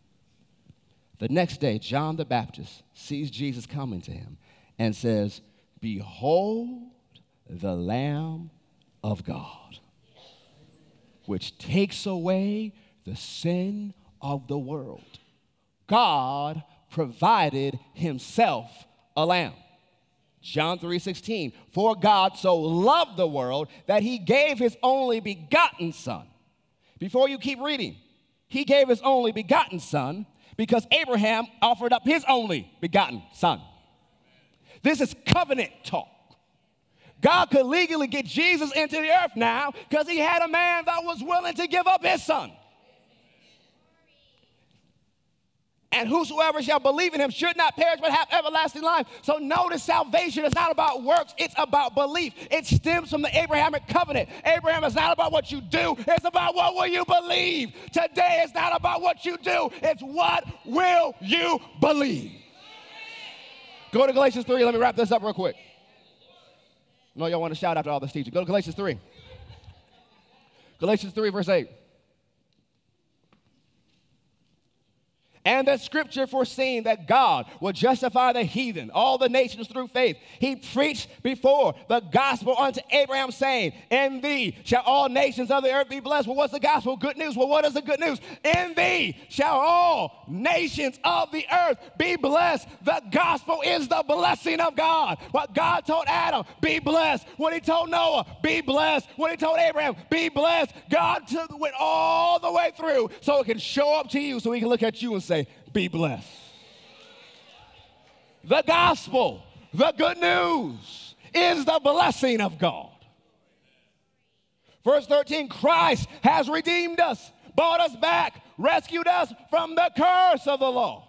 The next day, John the Baptist sees Jesus coming to him and says, Behold the Lamb of God which takes away the sin of the world. God provided himself a lamb. John 3:16 For God so loved the world that he gave his only begotten son. Before you keep reading, he gave his only begotten son because Abraham offered up his only begotten son. This is covenant talk. God could legally get Jesus into the earth now because he had a man that was willing to give up his son. And whosoever shall believe in him should not perish but have everlasting life. So notice salvation is not about works, it's about belief. It stems from the Abrahamic covenant. Abraham is not about what you do, it's about what will you believe. Today is not about what you do, it's what will you believe. Go to Galatians 3. Let me wrap this up real quick. Know y'all want to shout after all this teaching. Go to Galatians 3. Galatians 3, verse 8. And that scripture foreseeing that God will justify the heathen, all the nations through faith. He preached before the gospel unto Abraham, saying, In thee shall all nations of the earth be blessed. Well, what's the gospel? Good news. Well, what is the good news? In thee shall all nations of the earth be blessed. The gospel is the blessing of God. What God told Adam, be blessed. What he told Noah, be blessed. What he told Abraham, be blessed. God took, went all the way through so it can show up to you, so he can look at you and say, Be blessed. The gospel, the good news, is the blessing of God. Verse 13 Christ has redeemed us, bought us back, rescued us from the curse of the law.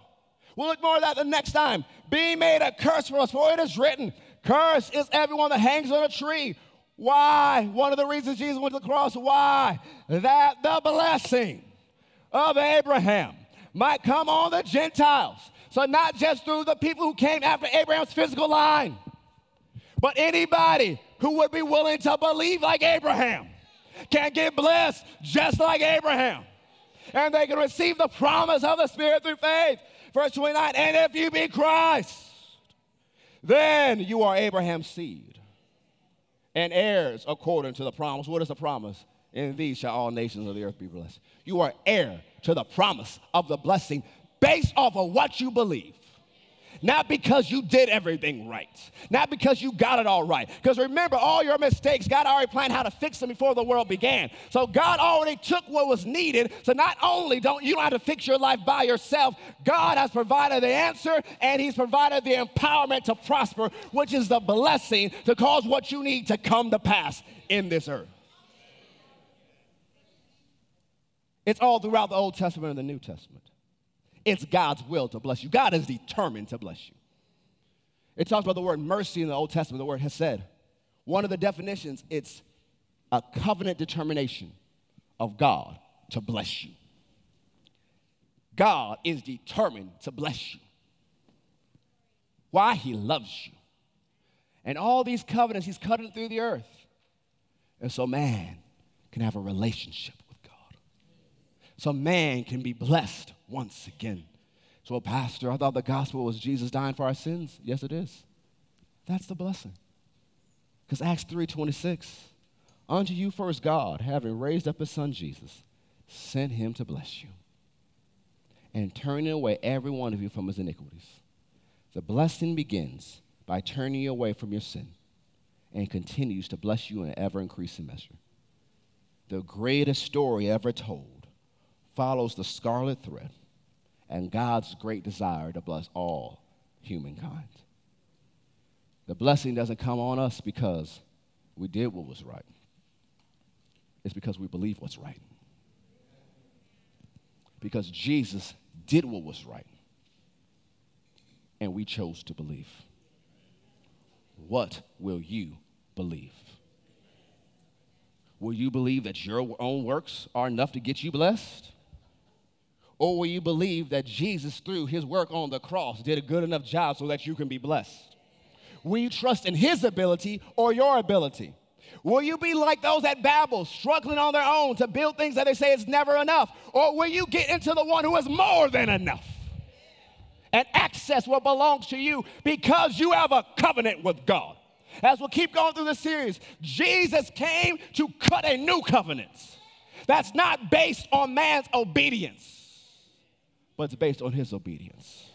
We'll look more at that the next time. Being made a curse for us, for it is written, Curse is everyone that hangs on a tree. Why? One of the reasons Jesus went to the cross, why? That the blessing of Abraham might come on the Gentiles. So, not just through the people who came after Abraham's physical line, but anybody who would be willing to believe like Abraham can get blessed just like Abraham. And they can receive the promise of the Spirit through faith. Verse 29 And if you be Christ, then you are Abraham's seed and heirs according to the promise. What is the promise? In these shall all nations of the earth be blessed. You are heir to the promise of the blessing based off of what you believe. Not because you did everything right. Not because you got it all right. Because remember, all your mistakes, God already planned how to fix them before the world began. So God already took what was needed. So not only don't you don't have to fix your life by yourself, God has provided the answer and He's provided the empowerment to prosper, which is the blessing to cause what you need to come to pass in this earth. It's all throughout the Old Testament and the New Testament. It's God's will to bless you. God is determined to bless you. It talks about the word mercy in the Old Testament, the word hesed. One of the definitions, it's a covenant determination of God to bless you. God is determined to bless you. Why? He loves you. And all these covenants, He's cutting through the earth. And so man can have a relationship. So man can be blessed once again. So, Pastor, I thought the gospel was Jesus dying for our sins. Yes, it is. That's the blessing. Because Acts 3:26, unto you first God, having raised up his son Jesus, sent him to bless you and turning away every one of you from his iniquities. The blessing begins by turning you away from your sin and continues to bless you in an ever increasing measure. The greatest story ever told follows the scarlet thread and God's great desire to bless all humankind. The blessing doesn't come on us because we did what was right, it's because we believe what's right. Because Jesus did what was right, and we chose to believe. What will you believe? Will you believe that your own works are enough to get you blessed? Or will you believe that Jesus, through his work on the cross, did a good enough job so that you can be blessed? Will you trust in his ability or your ability? Will you be like those at Babel, struggling on their own to build things that they say is never enough? Or will you get into the one who is more than enough and access what belongs to you because you have a covenant with God? As we'll keep going through the series, Jesus came to cut a new covenant that's not based on man's obedience but it's based on his obedience.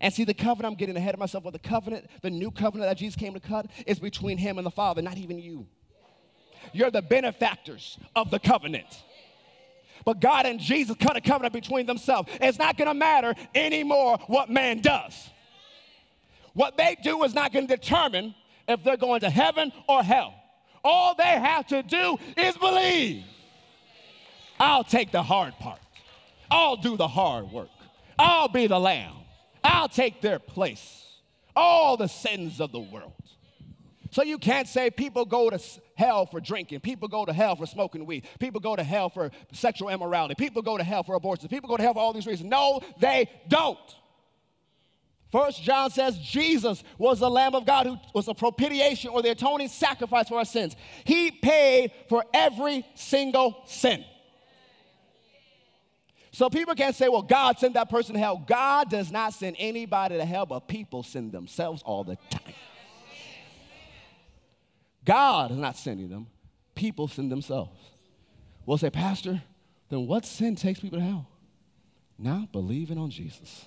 And see, the covenant, I'm getting ahead of myself, but the covenant, the new covenant that Jesus came to cut, is between him and the Father, not even you. You're the benefactors of the covenant. But God and Jesus cut a covenant between themselves. It's not gonna matter anymore what man does. What they do is not gonna determine if they're going to heaven or hell. All they have to do is believe. I'll take the hard part. I'll do the hard work. I'll be the lamb. I'll take their place. All the sins of the world. So you can't say people go to hell for drinking. People go to hell for smoking weed. People go to hell for sexual immorality. People go to hell for abortion. People go to hell for all these reasons. No, they don't. First John says Jesus was the Lamb of God who was a propitiation or the atoning sacrifice for our sins. He paid for every single sin. So people can't say, well, God sent that person to hell. God does not send anybody to hell, but people send themselves all the time. God is not sending them, people send themselves. We'll say, Pastor, then what sin takes people to hell? Not believing on Jesus.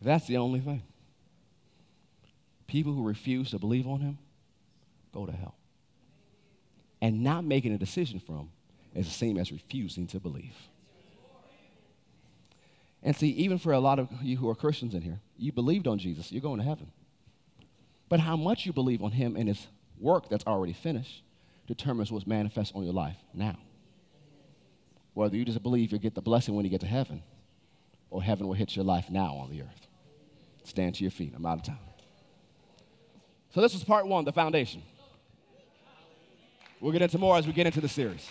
That's the only thing. People who refuse to believe on him go to hell. And not making a decision for him is the same as refusing to believe. And see, even for a lot of you who are Christians in here, you believed on Jesus, you're going to heaven. But how much you believe on him and his work that's already finished determines what's manifest on your life now. whether you just believe you'll get the blessing when you get to heaven or heaven will hit your life now on the earth. Stand to your feet. I'm out of time. So, this was part one, the foundation. We'll get into more as we get into the series.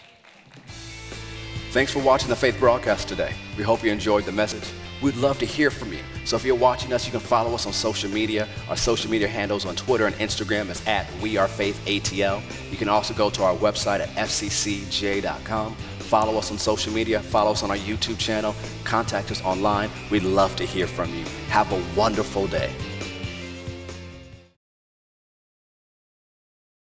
Thanks for watching the Faith broadcast today. We hope you enjoyed the message. We'd love to hear from you. So if you're watching us, you can follow us on social media. Our social media handles on Twitter and Instagram is at WeAreFaithATL. You can also go to our website at fccj.com. Follow us on social media. Follow us on our YouTube channel. Contact us online. We'd love to hear from you. Have a wonderful day.